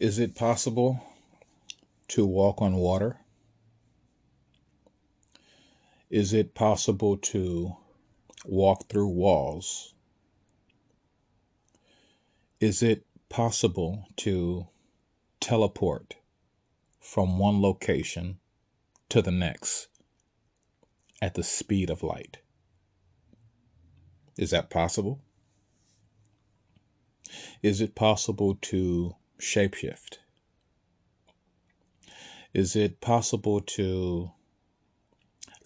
Is it possible to walk on water? Is it possible to walk through walls? Is it possible to teleport from one location to the next at the speed of light? Is that possible? Is it possible to shapeshift? Is it possible to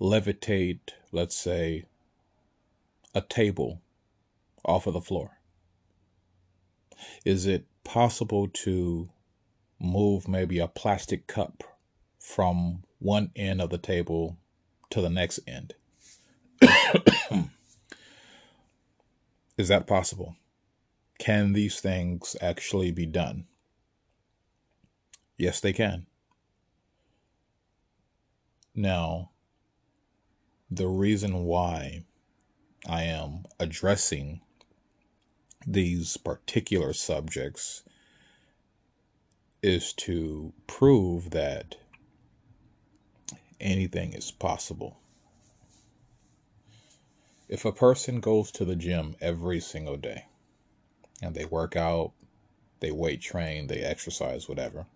levitate, let's say, a table off of the floor? Is it possible to move maybe a plastic cup from one end of the table to the next end? Is that possible? Can these things actually be done? Yes, they can. Now, the reason why I am addressing these particular subjects is to prove that anything is possible. If a person goes to the gym every single day and they work out, they weight train, they exercise, whatever,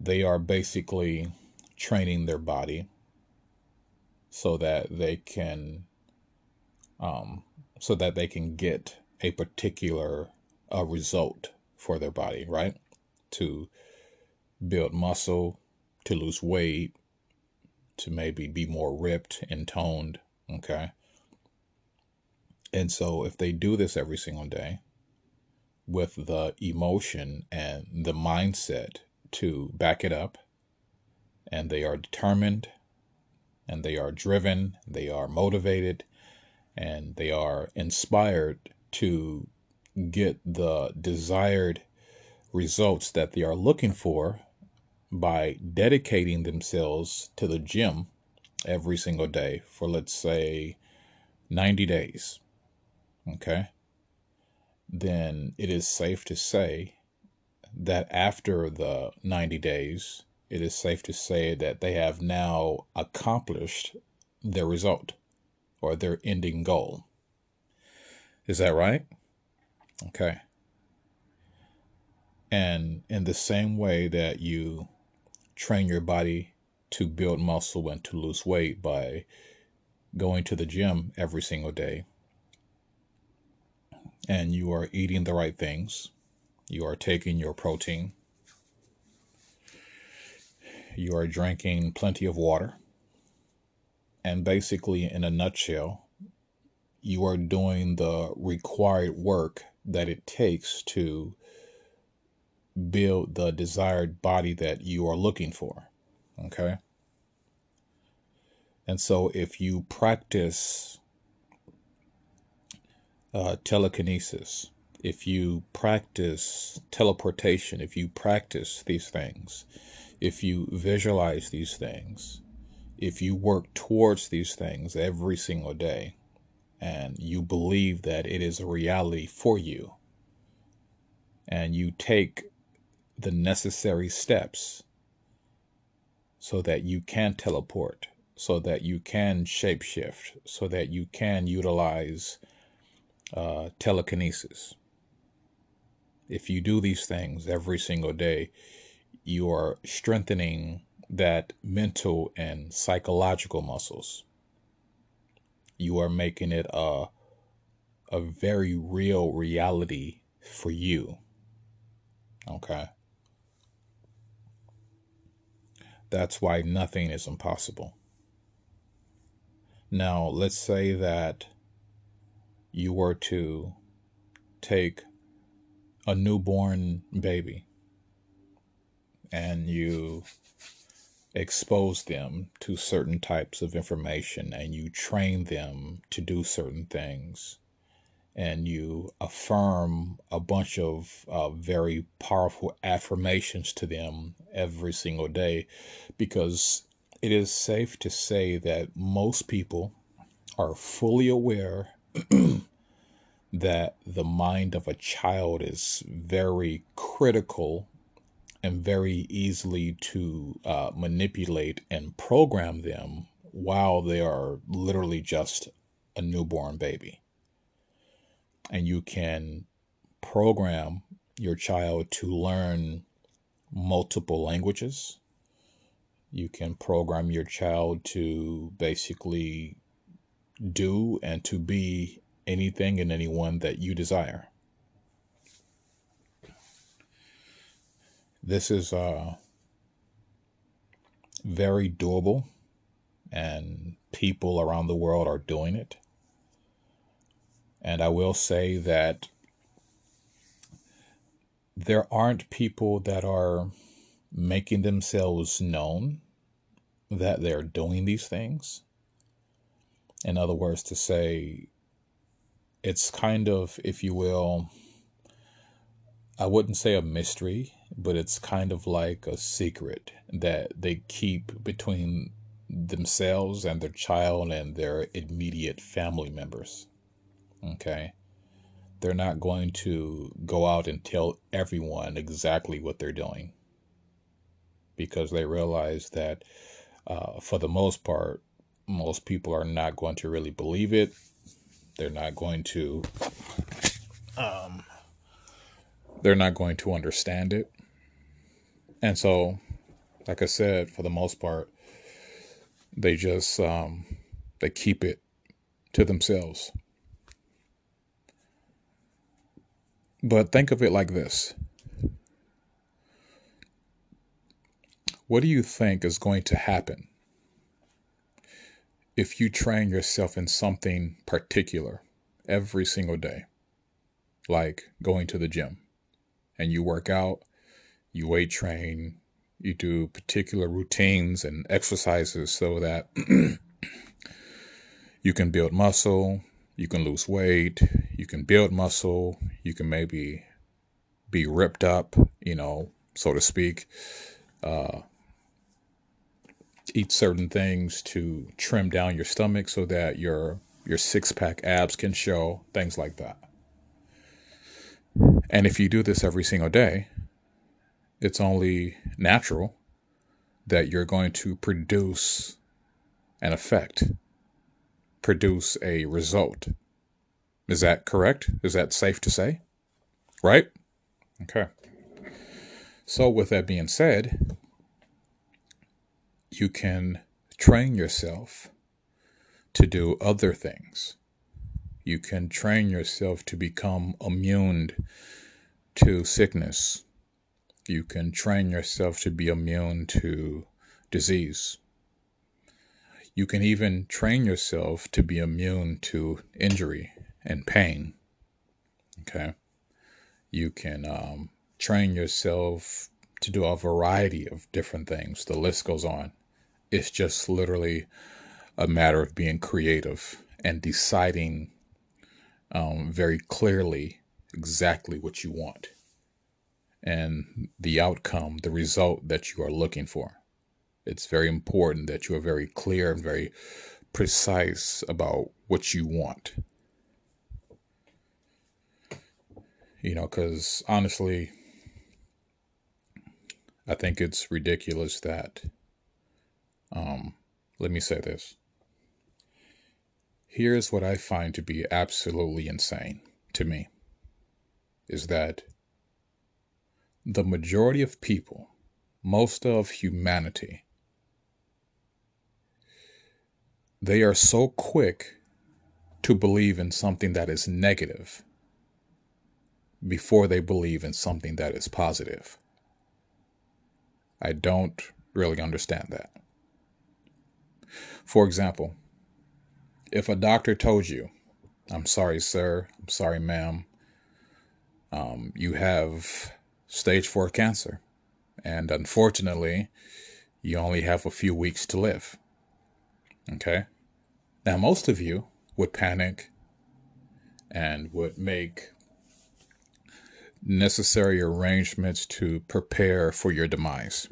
they are basically training their body so that they can um, so that they can get a particular uh, result for their body, right? To build muscle, to lose weight, to maybe be more ripped and toned, okay? And so if they do this every single day with the emotion and the mindset to back it up, and they are determined and they are driven, they are motivated, and they are inspired to get the desired results that they are looking for by dedicating themselves to the gym every single day for, let's say, 90 days. Okay. Then it is safe to say that after the 90 days, it is safe to say that they have now accomplished their result or their ending goal. Is that right? Okay. And in the same way that you train your body to build muscle and to lose weight by going to the gym every single day, and you are eating the right things, you are taking your protein, you are drinking plenty of water, and basically, in a nutshell, you are doing the required work that it takes to build the desired body that you are looking for. Okay? And so, if you practice uh, telekinesis, if you practice teleportation, if you practice these things, if you visualize these things, if you work towards these things every single day, and you believe that it is a reality for you, and you take the necessary steps so that you can teleport, so that you can shapeshift, so that you can utilize uh, telekinesis. If you do these things every single day, you are strengthening that mental and psychological muscles. You are making it a a very real reality for you. Okay. That's why nothing is impossible. Now, let's say that you were to take a newborn baby and you expose them to certain types of information and you train them to do certain things and you affirm a bunch of uh, very powerful affirmations to them every single day because it is safe to say that most people are fully aware that the mind of a child is very critical and very easily to uh, manipulate and program them while they are literally just a newborn baby. And you can program your child to learn multiple languages. You can program your child to basically do and to be anything and anyone that you desire. This is uh, very doable, and people around the world are doing it. And I will say that there aren't people that are making themselves known that they're doing these things. In other words, to say it's kind of, if you will, I wouldn't say a mystery, but it's kind of like a secret that they keep between themselves and their child and their immediate family members. Okay. They're not going to go out and tell everyone exactly what they're doing because they realize that uh, for the most part, most people are not going to really believe it. They're not going to um, they're not going to understand it. And so, like I said, for the most part, they just um, they keep it to themselves. But think of it like this. What do you think is going to happen if you train yourself in something particular every single day, like going to the gym? and you work out, you weight train, you do particular routines and exercises so that you can build muscle, you can lose weight, you can build muscle, you can maybe be ripped up, you know, so to speak. Uh, eat certain things to trim down your stomach so that your your six pack abs can show, things like that. And if you do this every single day, it's only natural that you're going to produce an effect, produce a result. Is that correct? Is that safe to say? Right? Okay. So, with that being said, you can train yourself to do other things you can train yourself to become immune to sickness. You can train yourself to be immune to disease. You can even train yourself to be immune to injury and pain. Okay. You can um, train yourself to do a variety of different things. The list goes on. It's just literally a matter of being creative and deciding um, very clearly exactly what you want and the outcome, the result that you are looking for. It's very important that you are very clear and very precise about what you want. You know, because honestly, I think it's ridiculous that, um, let me say this. Here's what I find to be absolutely insane to me is that the majority of people, most of humanity, they are so quick to believe in something that is negative before they believe in something that is positive. I don't really understand that. For example, if a doctor told you, I'm sorry, sir, I'm sorry, ma'am, um, you have stage four cancer, and unfortunately, you only have a few weeks to live. Okay? Now, most of you would panic and would make necessary arrangements to prepare for your demise.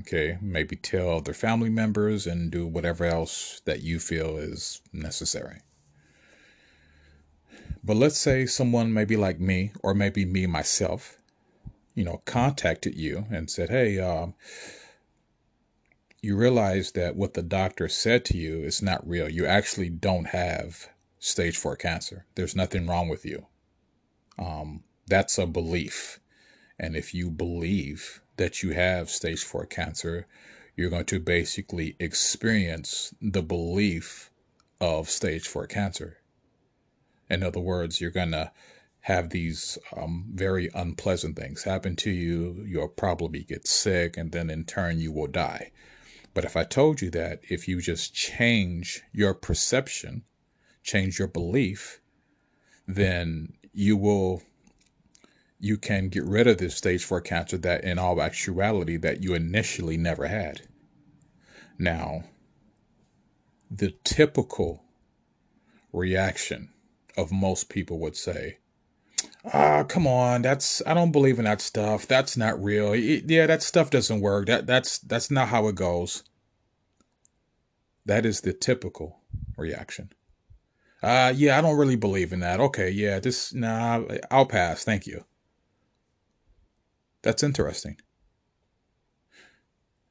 Okay, maybe tell their family members and do whatever else that you feel is necessary. But let's say someone maybe like me, or maybe me myself, you know, contacted you and said, "Hey, um, you realize that what the doctor said to you is not real. You actually don't have stage four cancer. There's nothing wrong with you. Um, that's a belief. And if you believe that you have stage four cancer, you're going to basically experience the belief of stage four cancer. In other words, you're going to have these um, very unpleasant things happen to you. You'll probably get sick, and then in turn, you will die. But if I told you that if you just change your perception, change your belief, then you will you can get rid of this stage 4 cancer that in all actuality that you initially never had. Now, the typical reaction of most people would say, ah, come on, that's I don't believe in that stuff. That's not real. Yeah, that stuff doesn't work. That that's that's not how it goes. That is the typical reaction. Uh yeah, I don't really believe in that. Okay, yeah, this nah, I'll pass. Thank you. That's interesting.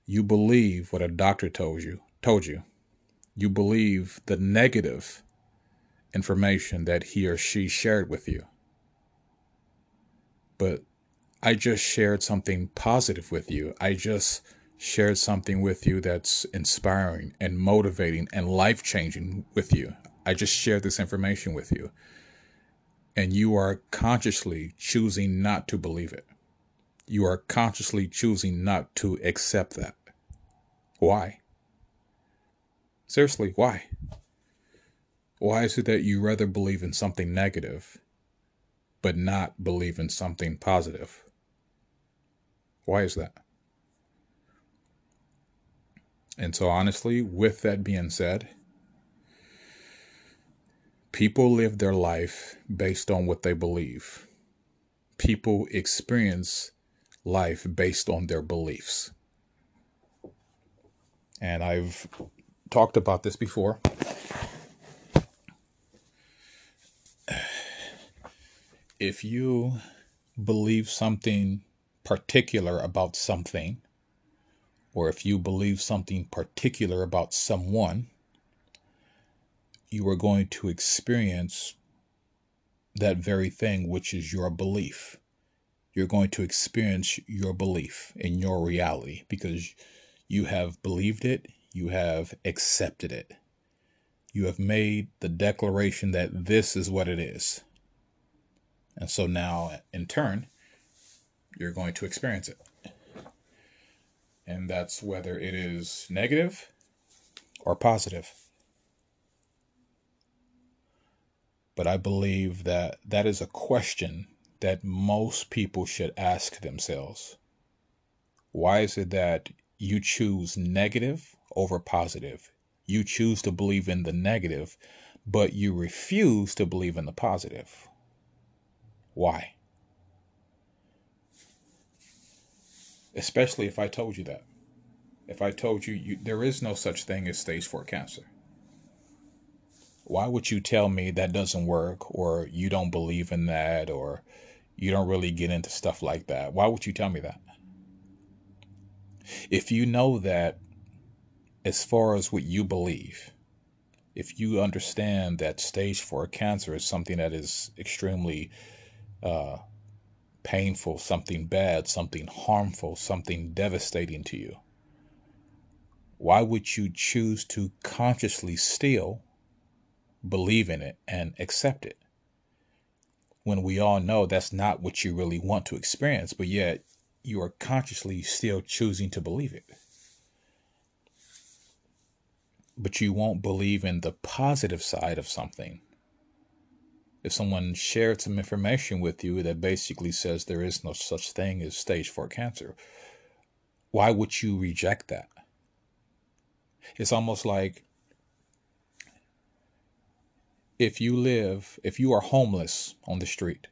You believe what a doctor told you, told you. You believe the negative information that he or she shared with you but I just shared something positive with you. I just shared something with you that's inspiring and motivating and life changing with you. I just shared this information with you. And you are consciously choosing not to believe it. You are consciously choosing not to accept that. Why? Seriously, why? Why is it that you rather believe in something negative but not believe in something positive. Why is that? And so, honestly, with that being said, people live their life based on what they believe. People experience life based on their beliefs. And I've talked about this before. if you believe something particular about something, or if you believe something particular about someone, you are going to experience that very thing, which is your belief. You're going to experience your belief in your reality because you have believed it, you have accepted it. You have made the declaration that this is what it is. And so now, in turn, you're going to experience it. And that's whether it is negative or positive. But I believe that that is a question that most people should ask themselves. Why is it that you choose negative over positive? You choose to believe in the negative, but you refuse to believe in the positive. Why? Especially if I told you that. If I told you, you there is no such thing as stage 4 cancer. Why would you tell me that doesn't work or you don't believe in that or you don't really get into stuff like that? Why would you tell me that? If you know that as far as what you believe, if you understand that stage 4 cancer is something that is extremely uh, painful, something bad, something harmful, something devastating to you? Why would you choose to consciously still believe in it and accept it? When we all know that's not what you really want to experience, but yet you are consciously still choosing to believe it. But you won't believe in the positive side of something if someone shared some information with you that basically says there is no such thing as stage 4 cancer, why would you reject that? It's almost like if you live, if you are homeless on the street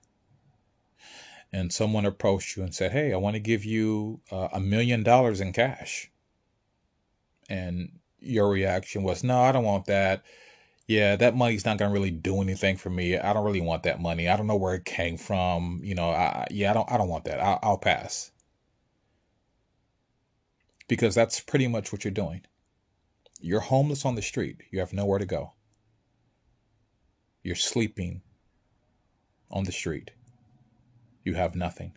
and someone approached you and said, Hey, I want to give you uh, a million dollars in cash. And your reaction was, No, I don't want that yeah, that money's not gonna really do anything for me. I don't really want that money. I don't know where it came from. You know, I, yeah, I don't, I don't want that. I'll, I'll pass because that's pretty much what you're doing. You're homeless on the street. You have nowhere to go. You're sleeping on the street. You have nothing.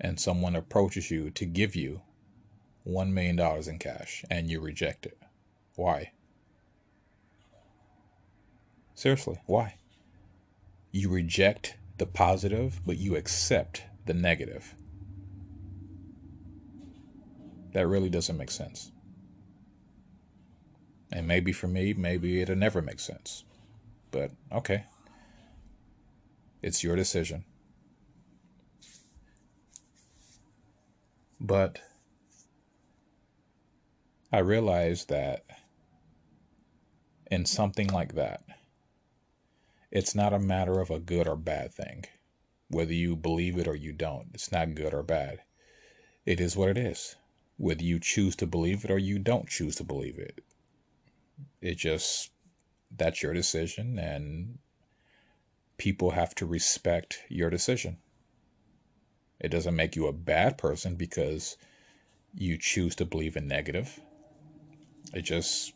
And someone approaches you to give you $1 million in cash and you reject it. Why? Seriously, why? You reject the positive, but you accept the negative. That really doesn't make sense. And maybe for me, maybe it'll never make sense. But okay. It's your decision. But I realize that in something like that, it's not a matter of a good or bad thing. Whether you believe it or you don't, it's not good or bad. It is what it is. Whether you choose to believe it or you don't choose to believe it. It just, that's your decision, and people have to respect your decision. It doesn't make you a bad person because you choose to believe in negative. It just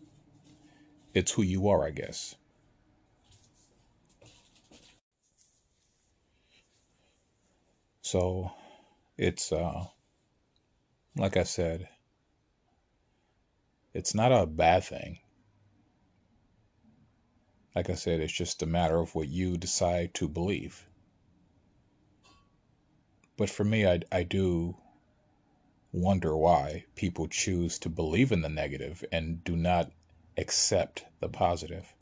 it's who you are, I guess. So it's uh like I said, it's not a bad thing. Like I said, it's just a matter of what you decide to believe. But for me, I, I do wonder why people choose to believe in the negative and do not accept the positive.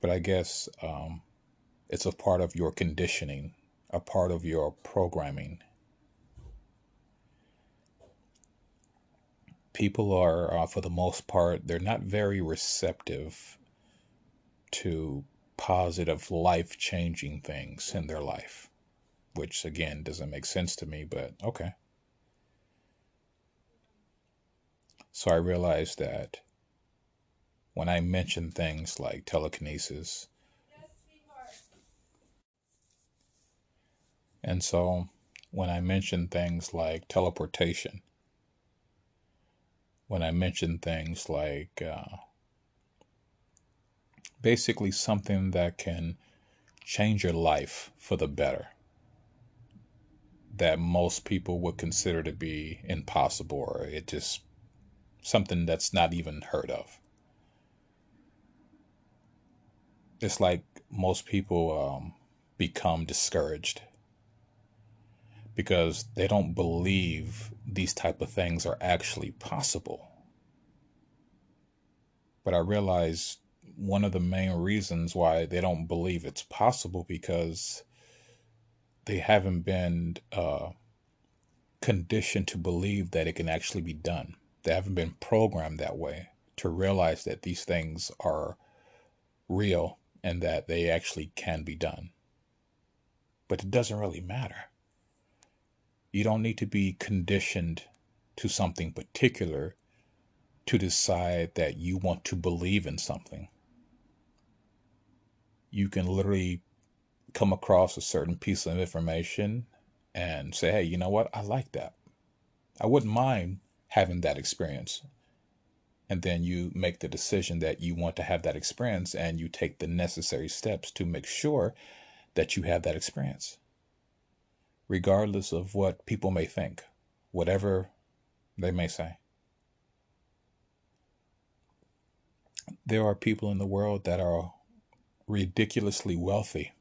But I guess um, it's a part of your conditioning, a part of your programming. People are, uh, for the most part, they're not very receptive to positive, life changing things in their life, which again doesn't make sense to me, but okay. So I realized that when I mention things like telekinesis, and so when I mention things like teleportation, when I mention things like uh, basically something that can change your life for the better, that most people would consider to be impossible or it just something that's not even heard of. It's like most people um, become discouraged because they don't believe these type of things are actually possible. But I realize one of the main reasons why they don't believe it's possible because they haven't been uh, conditioned to believe that it can actually be done. They haven't been programmed that way to realize that these things are real and that they actually can be done. But it doesn't really matter. You don't need to be conditioned to something particular to decide that you want to believe in something. You can literally come across a certain piece of information and say, hey, you know what? I like that. I wouldn't mind having that experience. And then you make the decision that you want to have that experience and you take the necessary steps to make sure that you have that experience. Regardless of what people may think, whatever they may say. There are people in the world that are ridiculously wealthy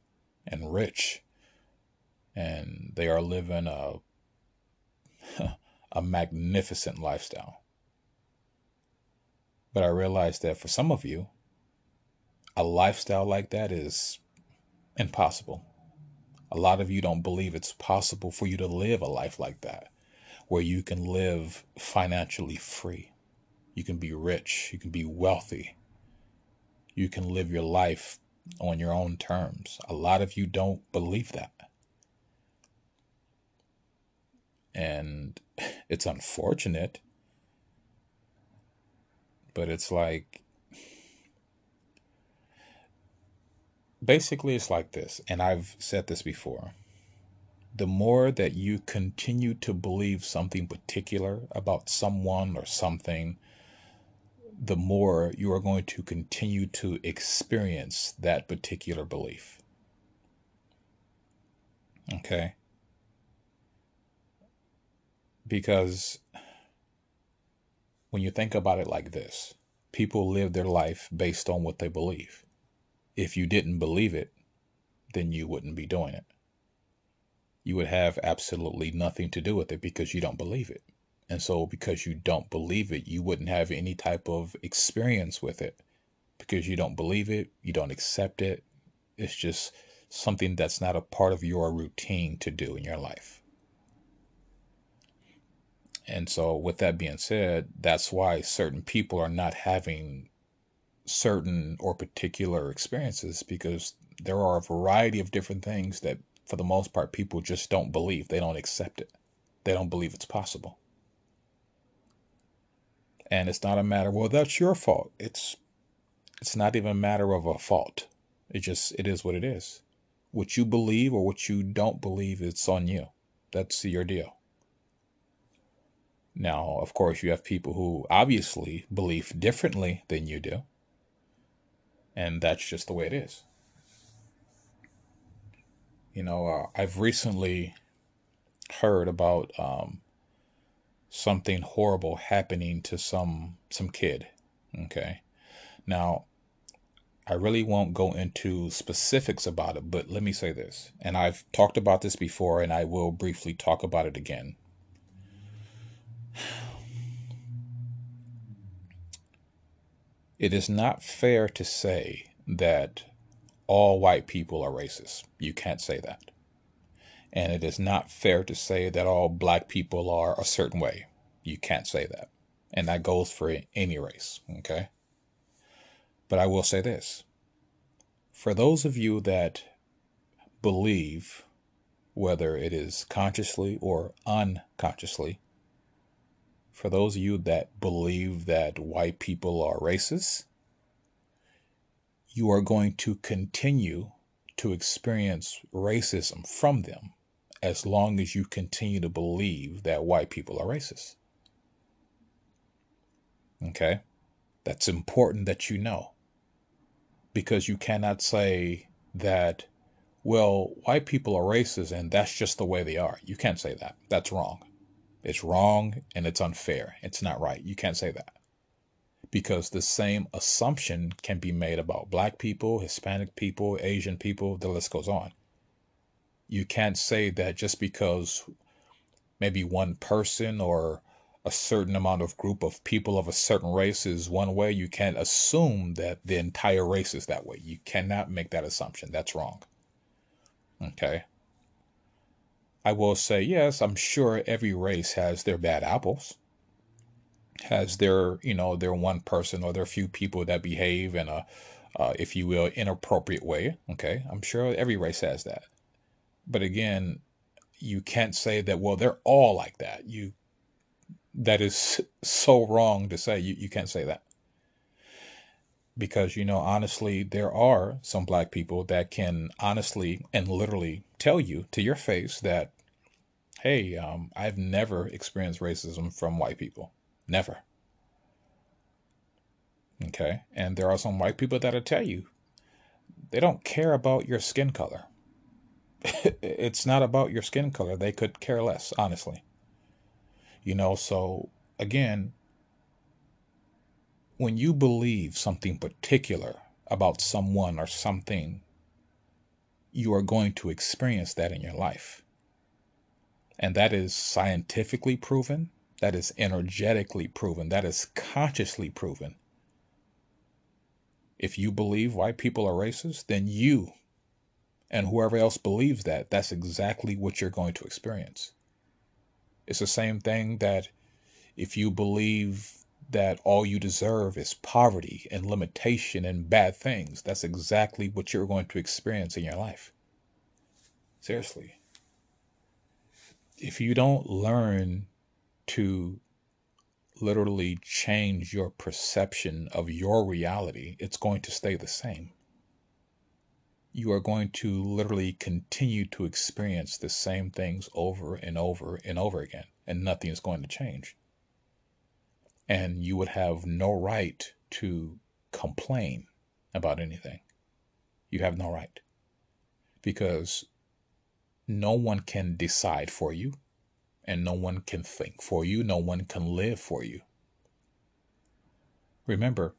and rich, and they are living a a magnificent lifestyle. But I realize that for some of you, a lifestyle like that is impossible. A lot of you don't believe it's possible for you to live a life like that, where you can live financially free. You can be rich. You can be wealthy. You can live your life on your own terms. A lot of you don't believe that. And it's unfortunate but it's like basically it's like this, and I've said this before. The more that you continue to believe something particular about someone or something, the more you are going to continue to experience that particular belief. Okay? Because when you think about it like this, people live their life based on what they believe. If you didn't believe it, then you wouldn't be doing it. You would have absolutely nothing to do with it because you don't believe it. And so, because you don't believe it, you wouldn't have any type of experience with it because you don't believe it, you don't accept it. It's just something that's not a part of your routine to do in your life. And so, with that being said, that's why certain people are not having certain or particular experiences because there are a variety of different things that, for the most part, people just don't believe. They don't accept it, they don't believe it's possible. And it's not a matter, well, that's your fault. It's it's not even a matter of a fault. It just it is what it is. What you believe or what you don't believe, it's on you. That's your deal. Now, of course, you have people who obviously believe differently than you do. And that's just the way it is. You know, uh, I've recently heard about um, something horrible happening to some some kid. Okay. Now, I really won't go into specifics about it, but let me say this. And I've talked about this before and I will briefly talk about it again. It is not fair to say that all white people are racist. You can't say that. And it is not fair to say that all black people are a certain way. You can't say that. And that goes for any race, okay? But I will say this. For those of you that believe, whether it is consciously or unconsciously, for those of you that believe that white people are racist, you are going to continue to experience racism from them as long as you continue to believe that white people are racist. Okay? That's important that you know. Because you cannot say that, well, white people are racist and that's just the way they are. You can't say that. That's wrong. It's wrong and it's unfair. It's not right. You can't say that. Because the same assumption can be made about black people, Hispanic people, Asian people, the list goes on. You can't say that just because maybe one person or a certain amount of group of people of a certain race is one way, you can't assume that the entire race is that way. You cannot make that assumption. That's wrong. Okay. I will say, yes, I'm sure every race has their bad apples, has their, you know, their one person or their few people that behave in a, uh, if you will, inappropriate way. Okay. I'm sure every race has that. But again, you can't say that, well, they're all like that. You, that is so wrong to say. You, you can't say that because you know honestly there are some black people that can honestly and literally tell you to your face that hey um, i've never experienced racism from white people. Never. Okay? And there are some white people that'll tell you they don't care about your skin color. It's not about your skin color. They could care less honestly. You know so again when you believe something particular about someone or something, you are going to experience that in your life. And that is scientifically proven, that is energetically proven, that is consciously proven. If you believe white people are racist, then you and whoever else believes that, that's exactly what you're going to experience. It's the same thing that if you believe that all you deserve is poverty and limitation and bad things. That's exactly what you're going to experience in your life. Seriously. If you don't learn to literally change your perception of your reality, it's going to stay the same. You are going to literally continue to experience the same things over and over and over again, and nothing is going to change. And you would have no right to complain about anything. You have no right. Because no one can decide for you and no one can think for you, no one can live for you. Remember,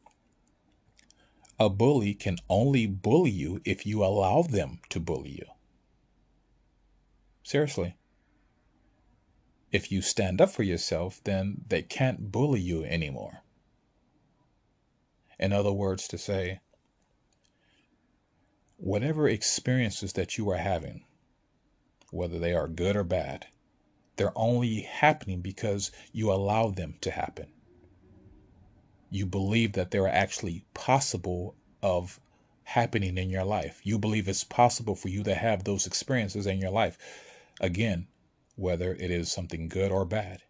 a bully can only bully you if you allow them to bully you. Seriously. If you stand up for yourself, then they can't bully you anymore. In other words, to say, whatever experiences that you are having, whether they are good or bad, they're only happening because you allow them to happen. You believe that they're actually possible of happening in your life. You believe it's possible for you to have those experiences in your life. Again, whether it is something good or bad.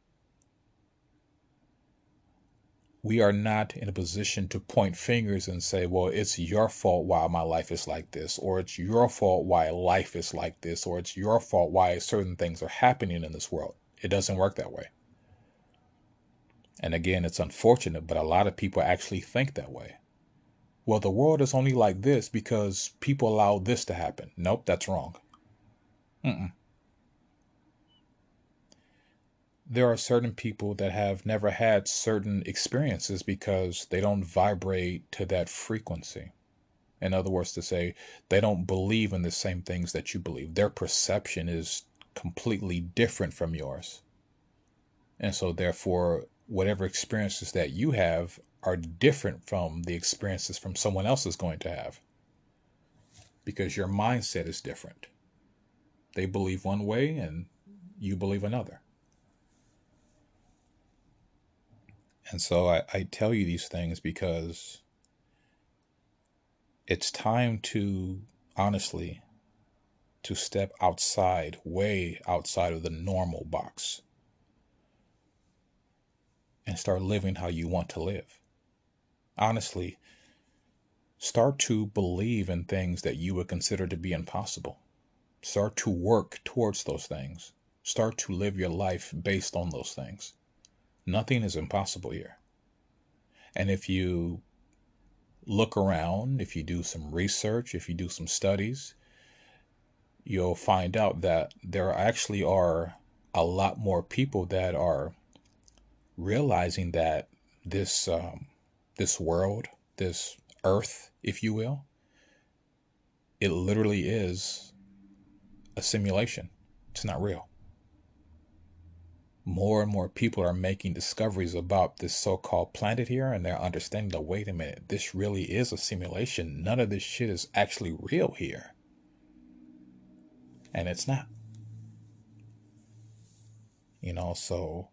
We are not in a position to point fingers and say, well, it's your fault why my life is like this, or it's your fault why life is like this, or it's your fault why certain things are happening in this world. It doesn't work that way. And again, it's unfortunate, but a lot of people actually think that way. Well, the world is only like this because people allow this to happen. Nope, that's wrong. Mm-mm. There are certain people that have never had certain experiences because they don't vibrate to that frequency. In other words, to say they don't believe in the same things that you believe. Their perception is completely different from yours. And so, therefore, whatever experiences that you have are different from the experiences from someone else is going to have because your mindset is different. They believe one way and you believe another. And so I, I tell you these things because it's time to honestly to step outside, way outside of the normal box and start living how you want to live. Honestly, start to believe in things that you would consider to be impossible. Start to work towards those things. Start to live your life based on those things. Nothing is impossible here. And if you look around, if you do some research, if you do some studies, you'll find out that there actually are a lot more people that are realizing that this um, this world, this earth, if you will, it literally is a simulation. It's not real more and more people are making discoveries about this so-called planet here and they're understanding that wait a minute this really is a simulation. None of this shit is actually real here. And it's not. You know so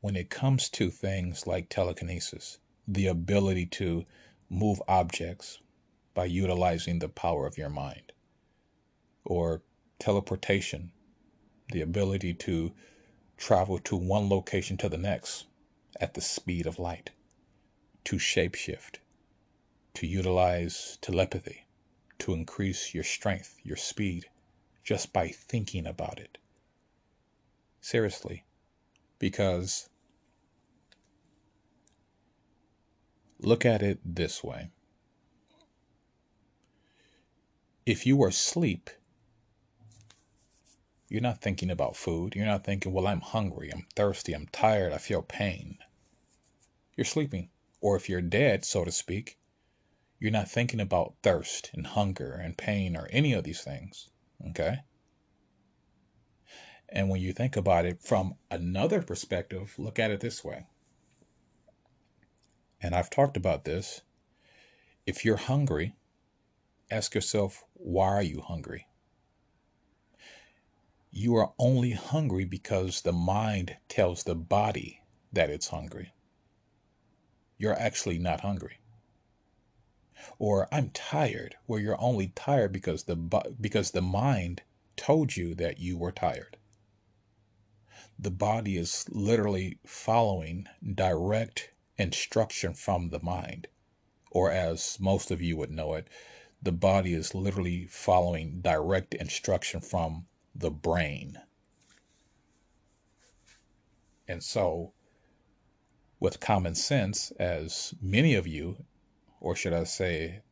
when it comes to things like telekinesis the ability to move objects by utilizing the power of your mind or teleportation the ability to travel to one location to the next at the speed of light, to shapeshift, to utilize telepathy, to increase your strength, your speed, just by thinking about it. Seriously, because look at it this way. If you were asleep you're not thinking about food. You're not thinking, well, I'm hungry, I'm thirsty, I'm tired, I feel pain. You're sleeping. Or if you're dead, so to speak, you're not thinking about thirst and hunger and pain or any of these things. Okay? And when you think about it from another perspective, look at it this way. And I've talked about this. If you're hungry, ask yourself, why are you hungry? You are only hungry because the mind tells the body that it's hungry. You're actually not hungry. Or I'm tired, where you're only tired because the because the mind told you that you were tired. the body is literally following direct instruction from the mind. Or, as most of you would know it, the body is literally following direct instruction from the brain. And so, with common sense, as many of you, or should I say,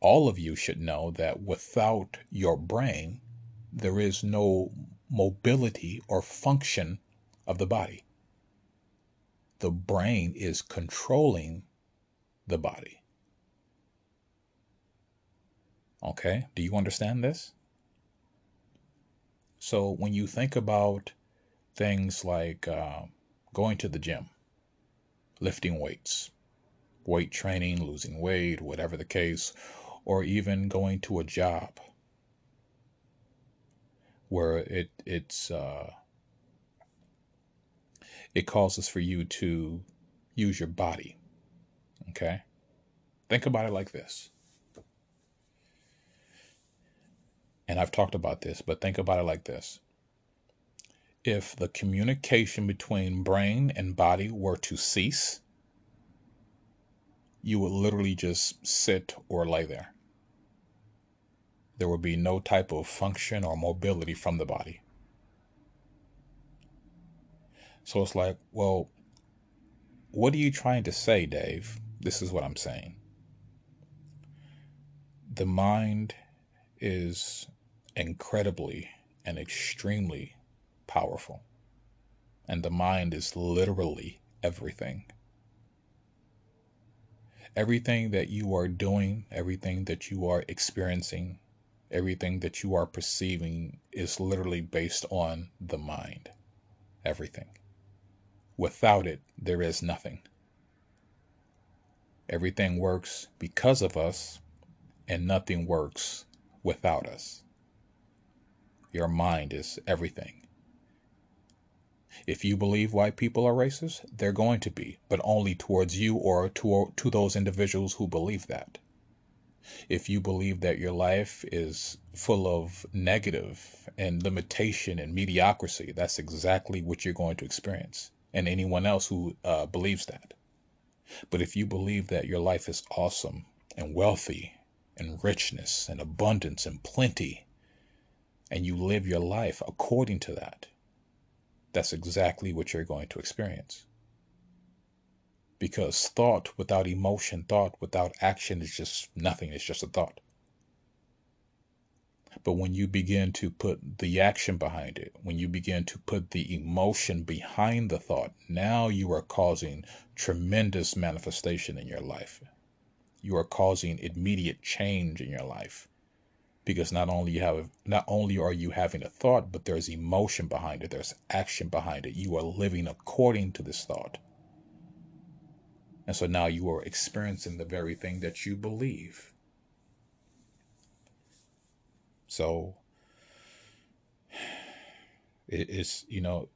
all of you should know that without your brain, there is no mobility or function of the body. The brain is controlling the body. Okay, do you understand this? So when you think about things like uh, going to the gym, lifting weights, weight training, losing weight, whatever the case, or even going to a job where it it's uh, it causes for you to use your body. Okay, think about it like this. And I've talked about this, but think about it like this. If the communication between brain and body were to cease, you would literally just sit or lay there there would be no type of function or mobility from the body. So it's like, well, what are you trying to say, Dave? This is what I'm saying. The mind is incredibly and extremely powerful. And the mind is literally everything. Everything that you are doing, everything that you are experiencing, Everything that you are perceiving is literally based on the mind. Everything. Without it, there is nothing. Everything works because of us, and nothing works without us. Your mind is everything. If you believe white people are racist, they're going to be, but only towards you or to, to those individuals who believe that if you believe that your life is full of negative and limitation and mediocrity, that's exactly what you're going to experience. And anyone else who uh, believes that. But if you believe that your life is awesome and wealthy and richness and abundance and plenty, and you live your life according to that, that's exactly what you're going to experience because thought without emotion, thought without action is just nothing. It's just a thought. But when you begin to put the action behind it, when you begin to put the emotion behind the thought, now you are causing tremendous manifestation in your life. You are causing immediate change in your life. Because not only you have not only are you having a thought, but there's emotion behind it, there's action behind it. You are living according to this thought. And so now you are experiencing the very thing that you believe. So it is, you know,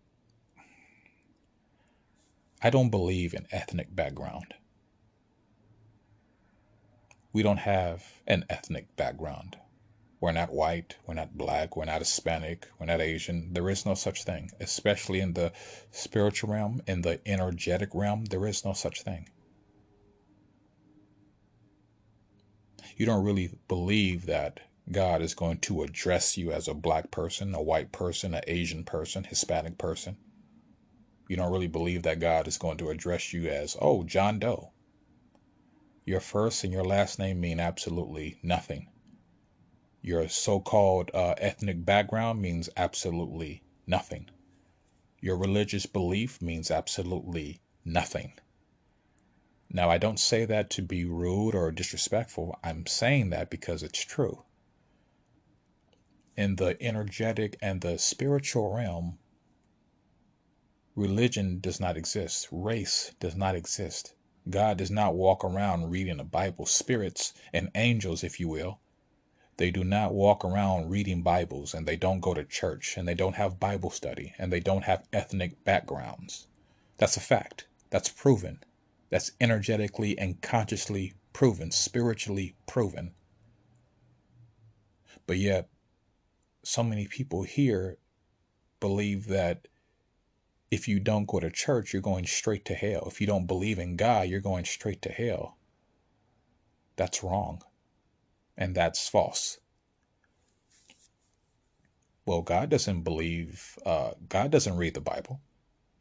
I don't believe in ethnic background. We don't have an ethnic background. We're not white, we're not black, we're not Hispanic, we're not Asian. There is no such thing, especially in the spiritual realm, in the energetic realm, there is no such thing. you don't really believe that God is going to address you as a black person, a white person, an Asian person, Hispanic person. You don't really believe that God is going to address you as, oh, John Doe. Your first and your last name mean absolutely nothing. Your so called uh, ethnic background means absolutely nothing. Your religious belief means absolutely nothing. Now, I don't say that to be rude or disrespectful. I'm saying that because it's true. In the energetic and the spiritual realm, religion does not exist, race does not exist. God does not walk around reading the Bible. Spirits and angels, if you will, they do not walk around reading Bibles and they don't go to church and they don't have Bible study and they don't have ethnic backgrounds. That's a fact. That's proven that's energetically and consciously proven, spiritually proven. But yet, so many people here believe that if you don't go to church, you're going straight to hell. If you don't believe in God, you're going straight to hell. That's wrong. And that's false. Well, God doesn't believe, uh, God doesn't read the Bible.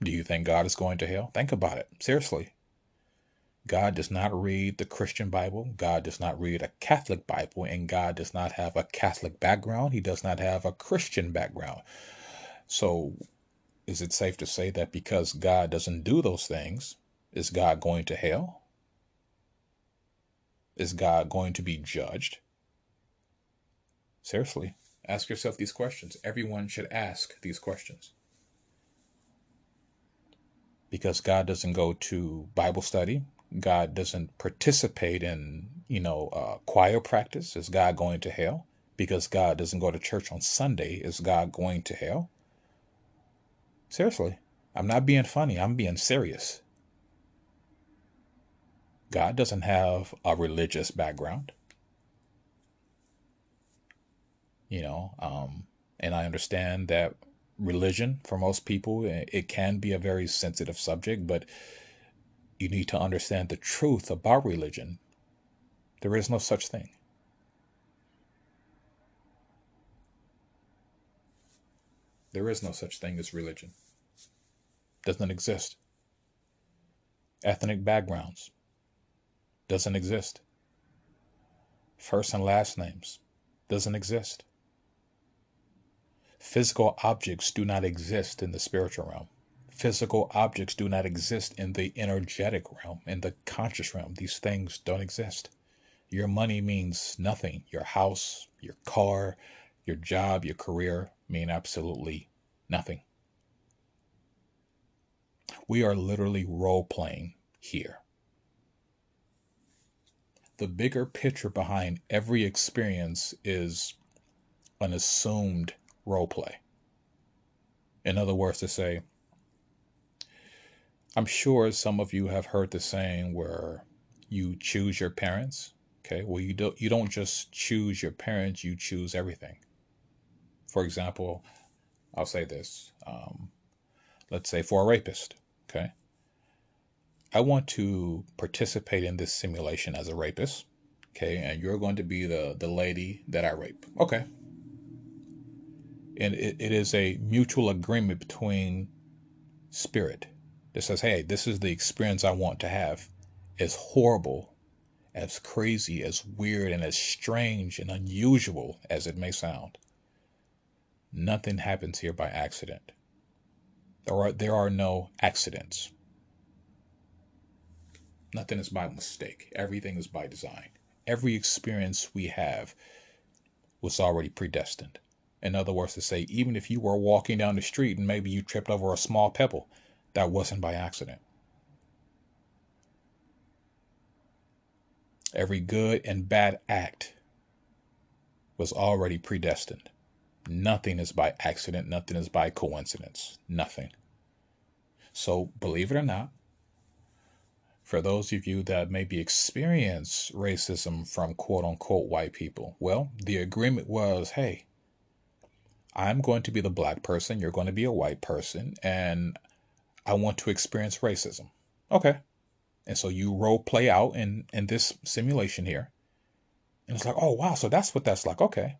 Do you think God is going to hell? Think about it. Seriously. God does not read the Christian Bible. God does not read a Catholic Bible. And God does not have a Catholic background. He does not have a Christian background. So, is it safe to say that because God doesn't do those things, is God going to hell? Is God going to be judged? Seriously, ask yourself these questions. Everyone should ask these questions. Because God doesn't go to Bible study, God doesn't participate in, you know, uh, choir practice, is God going to hell? Because God doesn't go to church on Sunday, is God going to hell? Seriously, I'm not being funny, I'm being serious. God doesn't have a religious background. You know, um, and I understand that religion for most people it can be a very sensitive subject, but you need to understand the truth about religion. There is no such thing. There is no such thing as religion. Doesn't exist. Ethnic backgrounds doesn't exist. First and last names doesn't exist. Physical objects do not exist in the spiritual realm. Physical objects do not exist in the energetic realm, in the conscious realm. These things don't exist. Your money means nothing. Your house, your car, your job, your career mean absolutely nothing. We are literally role playing here the bigger picture behind every experience is an assumed role play. In other words, to say, I'm sure some of you have heard the saying where you choose your parents. Okay, well you don't you don't just choose your parents, you choose everything. For example, I'll say this. Um, let's say for a rapist, okay, I want to participate in this simulation as a rapist. Okay, and you're going to be the, the lady that I rape. Okay. And it, it is a mutual agreement between spirit that says, hey, this is the experience I want to have. As horrible, as crazy, as weird, and as strange and unusual as it may sound, nothing happens here by accident. There are, there are no accidents. Nothing is by mistake. Everything is by design. Every experience we have was already predestined. In other words, to say, even if you were walking down the street and maybe you tripped over a small pebble, that wasn't by accident. Every good and bad act was already predestined. Nothing is by accident. Nothing is by coincidence. Nothing. So, believe it or not, for those of you that maybe experience racism from quote unquote white people, well, the agreement was hey, I'm going to be the black person, you're going to be a white person, and I want to experience racism. Okay. And so you role play out in, in this simulation here. And it's like, oh, wow, so that's what that's like. Okay.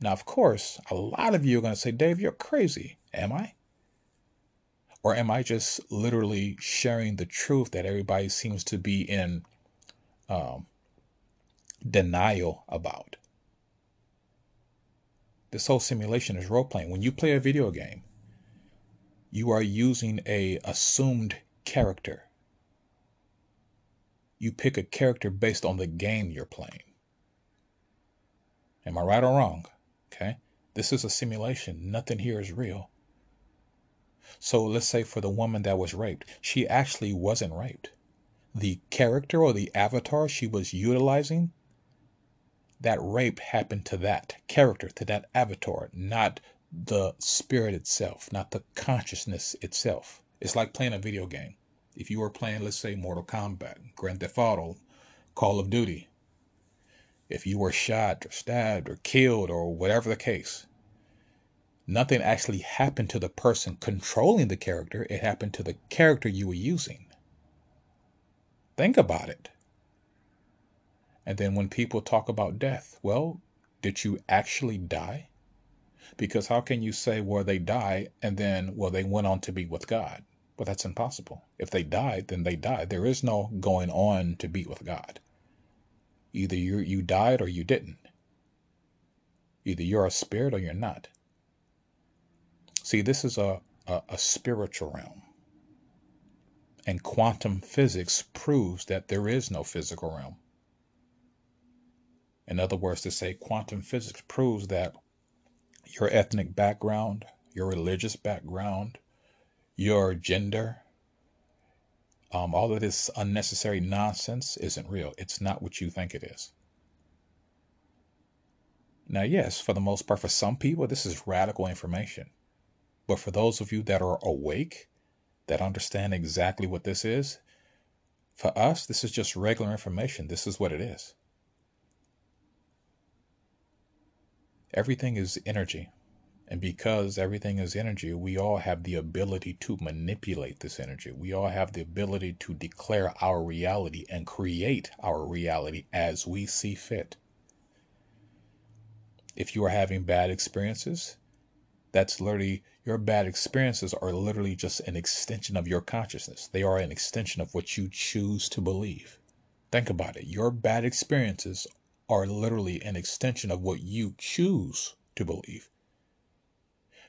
Now, of course, a lot of you are going to say, Dave, you're crazy. Am I? Or am I just literally sharing the truth that everybody seems to be in um, denial about? This whole simulation is role playing. When you play a video game, you are using a assumed character. You pick a character based on the game you're playing. Am I right or wrong? Okay. This is a simulation. Nothing here is real. So let's say for the woman that was raped, she actually wasn't raped. The character or the avatar she was utilizing, that rape happened to that character, to that avatar, not the spirit itself, not the consciousness itself. It's like playing a video game. If you were playing, let's say, Mortal Kombat, Grand Theft Auto, Call of Duty, if you were shot or stabbed or killed or whatever the case, Nothing actually happened to the person controlling the character, it happened to the character you were using. Think about it. And then when people talk about death, well, did you actually die? Because how can you say, well, they died and then, well, they went on to be with God? Well, that's impossible. If they died, then they died. There is no going on to be with God. Either you you died or you didn't. Either you're a spirit or you're not. See, this is a, a, a spiritual realm. And quantum physics proves that there is no physical realm. In other words, to say quantum physics proves that your ethnic background, your religious background, your gender, um, all of this unnecessary nonsense isn't real. It's not what you think it is. Now, yes, for the most part, for some people, this is radical information. But for those of you that are awake, that understand exactly what this is, for us, this is just regular information. This is what it is. Everything is energy. And because everything is energy, we all have the ability to manipulate this energy. We all have the ability to declare our reality and create our reality as we see fit. If you are having bad experiences, that's literally your bad experiences are literally just an extension of your consciousness. They are an extension of what you choose to believe. Think about it. Your bad experiences are literally an extension of what you choose to believe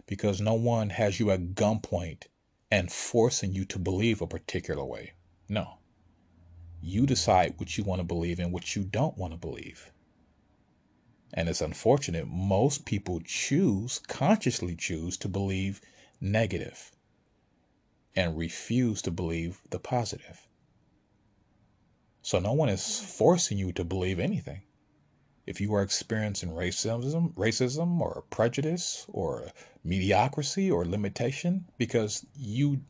because no one has you at gunpoint and forcing you to believe a particular way. No. You decide what you want to believe and what you don't want to believe. And it's unfortunate, most people choose, consciously choose, to believe negative and refuse to believe the positive. So no one is forcing you to believe anything if you are experiencing racism, racism or prejudice or mediocrity or limitation because you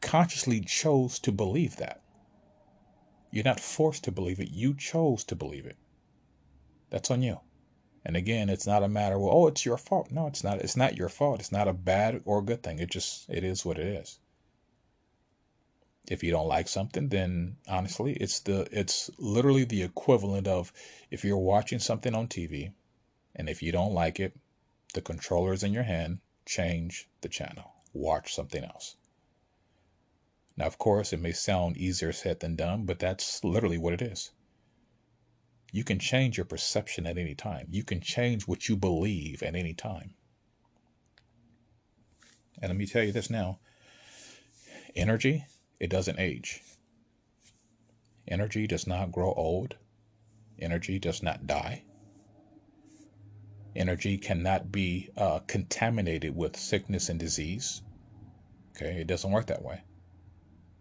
consciously chose to believe that. You're not forced to believe it, you chose to believe it. That's on you. And again, it's not a matter of, oh, it's your fault. No, it's not. It's not your fault. It's not a bad or good thing. It just, it is what it is if you don't like something then honestly it's the it's literally the equivalent of if you're watching something on TV and if you don't like it the controller is in your hand change the channel watch something else. Now of course it may sound easier said than done but that's literally what it is. You can change your perception at any time. You can change what you believe at any time. And let me tell you this now. Energy it doesn't age. Energy does not grow old. Energy does not die. Energy cannot be uh, contaminated with sickness and disease. Okay, it doesn't work that way.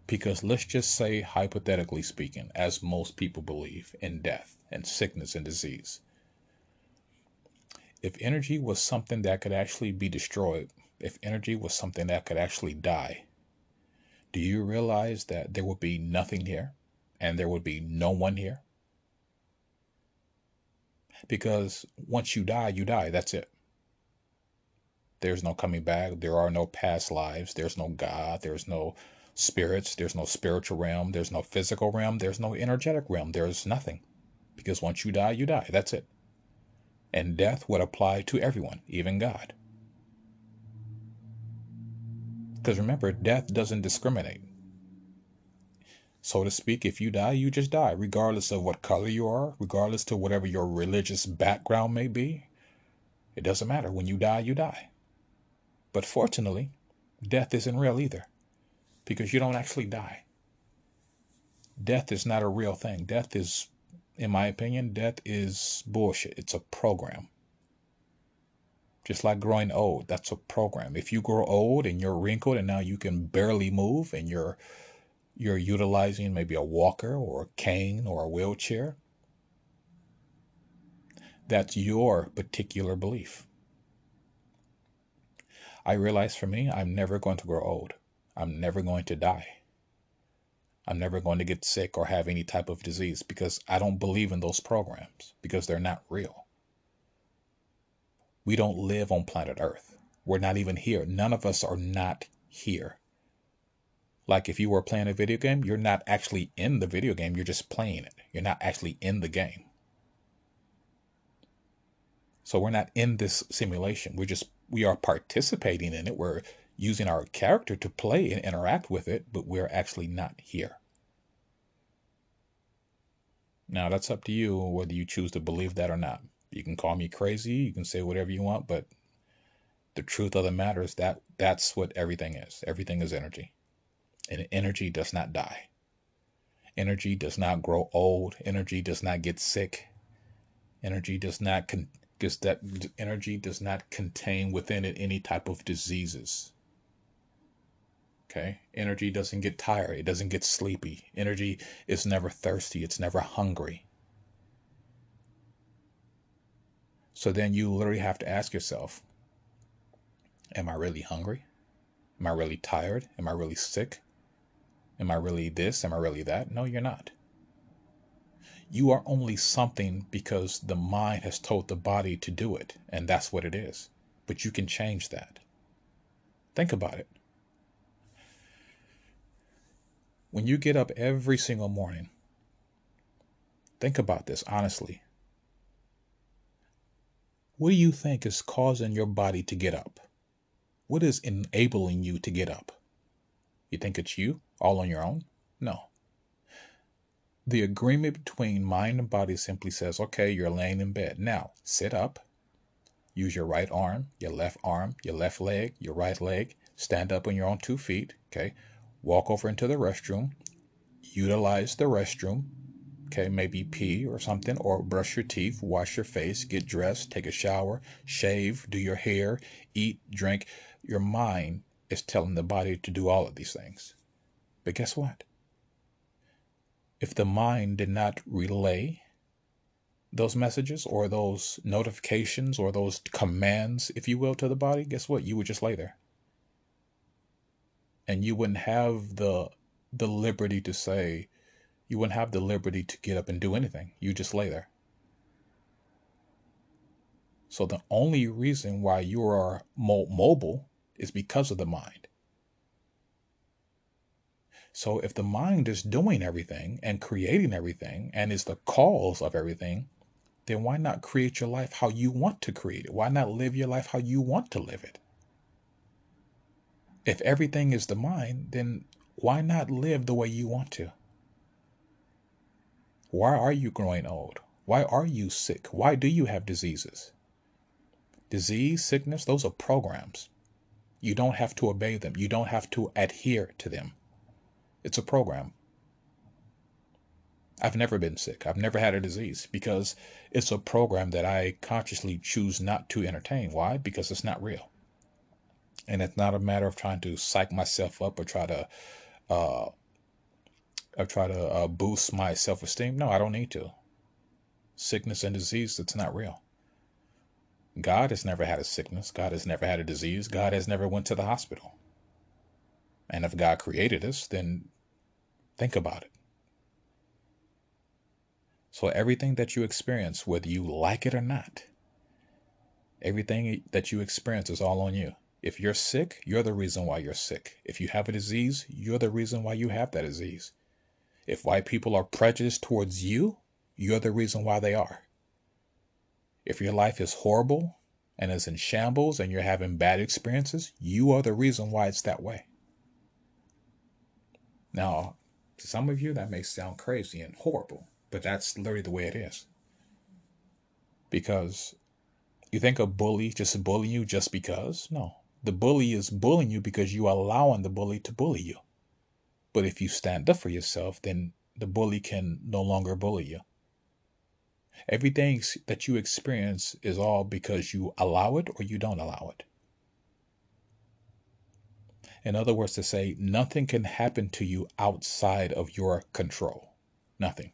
Because let's just say, hypothetically speaking, as most people believe in death and sickness and disease. If energy was something that could actually be destroyed, if energy was something that could actually die, do you realize that there would be nothing here and there would be no one here? Because once you die, you die. That's it. There's no coming back. There are no past lives. There's no God. There's no spirits. There's no spiritual realm. There's no physical realm. There's no energetic realm. There's nothing. Because once you die, you die. That's it. And death would apply to everyone, even God. Because remember, death doesn't discriminate. So to speak, if you die, you just die, regardless of what color you are, regardless to whatever your religious background may be. It doesn't matter. When you die, you die. But fortunately, death isn't real either, because you don't actually die. Death is not a real thing. Death is, in my opinion, death is bullshit. It's a program. Just like growing old, that's a program. If you grow old and you're wrinkled and now you can barely move and you're you're utilizing maybe a walker or a cane or a wheelchair, that's your particular belief. I realize for me, I'm never going to grow old. I'm never going to die. I'm never going to get sick or have any type of disease because I don't believe in those programs because they're not real. We don't live on planet Earth. We're not even here. None of us are not here. Like if you were playing a video game, you're not actually in the video game, you're just playing it. You're not actually in the game. So we're not in this simulation. We're just we are participating in it. We're using our character to play and interact with it, but we're actually not here. Now that's up to you whether you choose to believe that or not. You can call me crazy, you can say whatever you want, but the truth of the matter is that that's what everything is. Everything is energy. And energy does not die. Energy does not grow old. Energy does not get sick. Energy does not con- because that energy does not contain within it any type of diseases. Okay? Energy doesn't get tired, it doesn't get sleepy. Energy is never thirsty, it's never hungry. So then you literally have to ask yourself Am I really hungry? Am I really tired? Am I really sick? Am I really this? Am I really that? No, you're not. You are only something because the mind has told the body to do it, and that's what it is. But you can change that. Think about it. When you get up every single morning, think about this honestly. What do you think is causing your body to get up? What is enabling you to get up? You think it's you all on your own? No. The agreement between mind and body simply says, okay, you're laying in bed. Now, sit up. Use your right arm, your left arm, your left leg, your right leg. Stand up on your own two feet. Okay. Walk over into the restroom. Utilize the restroom. Okay. Maybe pee or something, or brush your teeth, wash your face, get dressed, take a shower, shave, do your hair, eat, drink. Your mind is telling the body to do all of these things. But guess what? If the mind did not relay those messages or those notifications or those commands, if you will, to the body, guess what? You would just lay there. And you wouldn't have the the liberty to say, you wouldn't have the liberty to get up and do anything. You just lay there. So the only reason why you are mobile is because of the mind. So if the mind is doing everything and creating everything and is the cause of everything, then why not create your life how you want to create it? Why not live your life how you want to live it? If everything is the mind, then why not live the way you want to? Why are you growing old? Why are you sick? Why do you have diseases? Disease, sickness, those are programs. You don't have to obey them. You don't have to adhere to them. It's a program. I've never been sick. I've never had a disease because it's a program that I consciously choose not to entertain. Why? Because it's not real. And it's not a matter of trying to psych myself up or try to uh, or try to uh, boost my self-esteem. No, I don't need to. Sickness and disease, it's not real. God has never had a sickness. God has never had a disease. God has never went to the hospital. And if God created us, then think about it. So everything that you experience, whether you like it or not, everything that you experience is all on you. If you're sick, you're the reason why you're sick. If you have a disease, you're the reason why you have that disease. If white people are prejudiced towards you, you're the reason why they are. If your life is horrible and is in shambles and you're having bad experiences, you are the reason why it's that way. Now, to some of you, that may sound crazy and horrible, but that's literally the way it is. Because you think a bully just bullying you just because? No. The bully is bullying you because you are allowing the bully to bully you. But if you stand up for yourself, then the bully can no longer bully you. Everything that you experience is all because you allow it or you don't allow it. In other words, to say nothing can happen to you outside of your control. Nothing.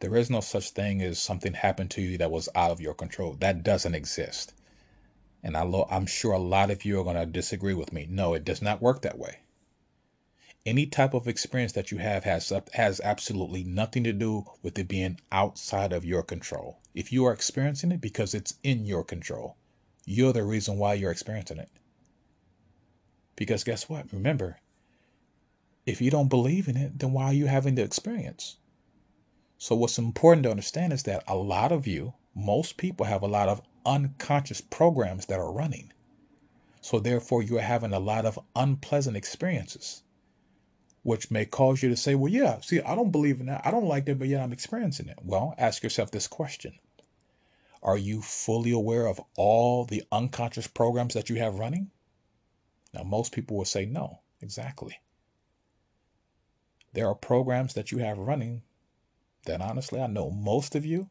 There is no such thing as something happened to you that was out of your control. That doesn't exist. And I am sure a lot of you are going to disagree with me. No, it does not work that way any type of experience that you have has has absolutely nothing to do with it being outside of your control. If you are experiencing it because it's in your control, You're the reason why you're experiencing it. Because guess what? Remember, if you don't believe in it, then why are you having the experience? So, what's important to understand is that a lot of you, most people, have a lot of unconscious programs that are running. So, therefore, you're having a lot of unpleasant experiences, which may cause you to say, Well, yeah, see, I don't believe in that. I don't like that, but yet I'm experiencing it. Well, ask yourself this question Are you fully aware of all the unconscious programs that you have running? Now, most people will say no, exactly. There are programs that you have running that honestly I know most of you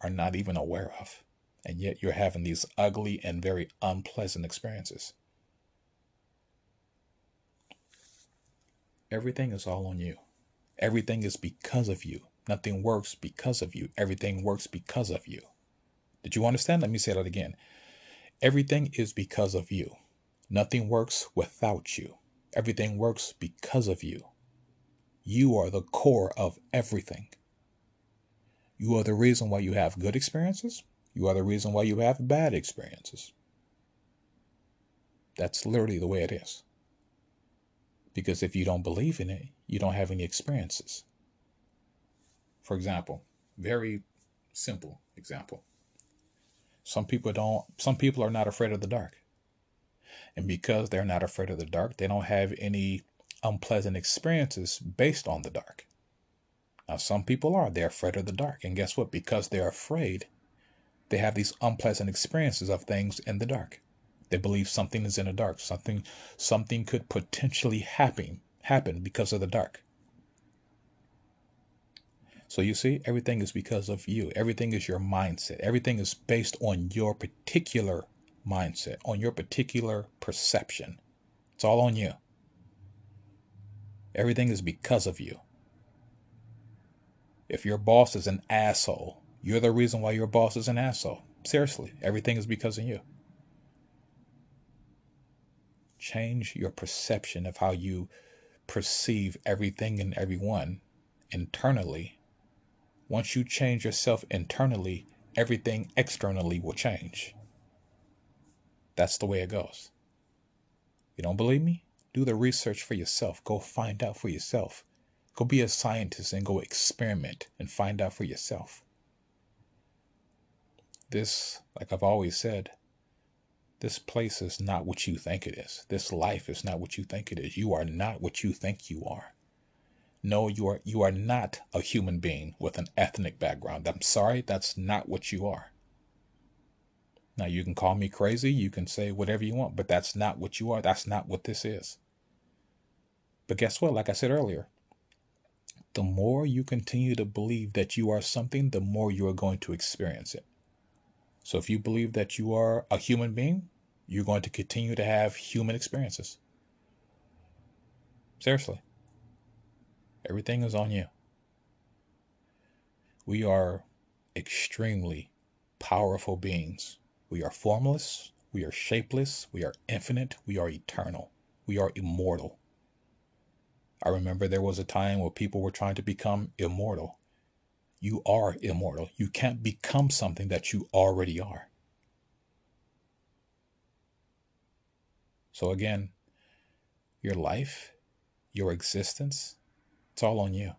are not even aware of. And yet you're having these ugly and very unpleasant experiences. Everything is all on you. Everything is because of you. Nothing works because of you. Everything works because of you. Did you understand? Let me say that again. Everything is because of you. Nothing works without you. Everything works because of you. You are the core of everything. You are the reason why you have good experiences. You are the reason why you have bad experiences. That's literally the way it is. Because if you don't believe in it, you don't have any experiences. For example, very simple example. Some people don't some people are not afraid of the dark. And because they're not afraid of the dark, they don't have any unpleasant experiences based on the dark. Now, some people are. They're afraid of the dark. And guess what? Because they're afraid, they have these unpleasant experiences of things in the dark. They believe something is in the dark. Something something could potentially happen happen because of the dark. So you see, everything is because of you. Everything is your mindset. Everything is based on your particular mindset, on your particular perception. It's all on you. Everything is because of you. If your boss is an asshole, you're the reason why your boss is an asshole. Seriously, everything is because of you. Change your perception of how you perceive everything and everyone internally. Once you change yourself internally, everything externally will change. That's the way it goes. You don't believe me? Do the research for yourself. Go find out for yourself. Go be a scientist and go experiment and find out for yourself. This, like I've always said, this place is not what you think it is. This life is not what you think it is. You are not what you think you are. No, you are you are not a human being with an ethnic background. I'm sorry, that's not what you are. Now, you can call me crazy, you can say whatever you want, but that's not what you are. That's not what this is. But guess what? Like I said earlier, the more you continue to believe that you are something, the more you are going to experience it. So if you believe that you are a human being, you're going to continue to have human experiences. Seriously. Everything is on you. We are extremely powerful beings. We are formless, we are shapeless, we are infinite, we are eternal, we are immortal. I remember there was a time where people were trying to become immortal. You are immortal. You can't become something that you already are. So, again, your life, your existence, it's all on you.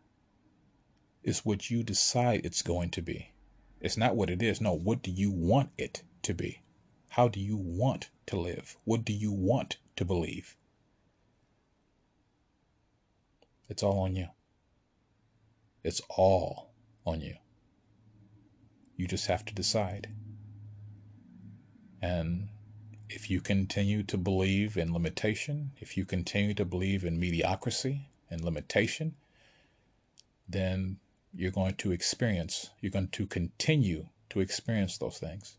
It's what you decide it's going to be. It's not what it is. No, what do you want it to be? How do you want to live? What do you want to believe? It's all on you. It's all on you. You just have to decide. And if you continue to believe in limitation, if you continue to believe in mediocrity and limitation, then you're going to experience, you're going to continue to experience those things.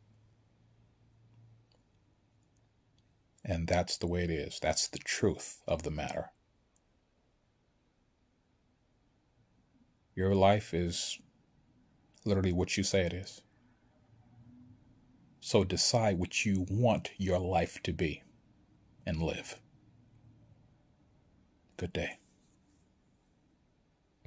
And that's the way it is. That's the truth of the matter. Your life is literally what you say it is. So decide what you want your life to be and live. Good day.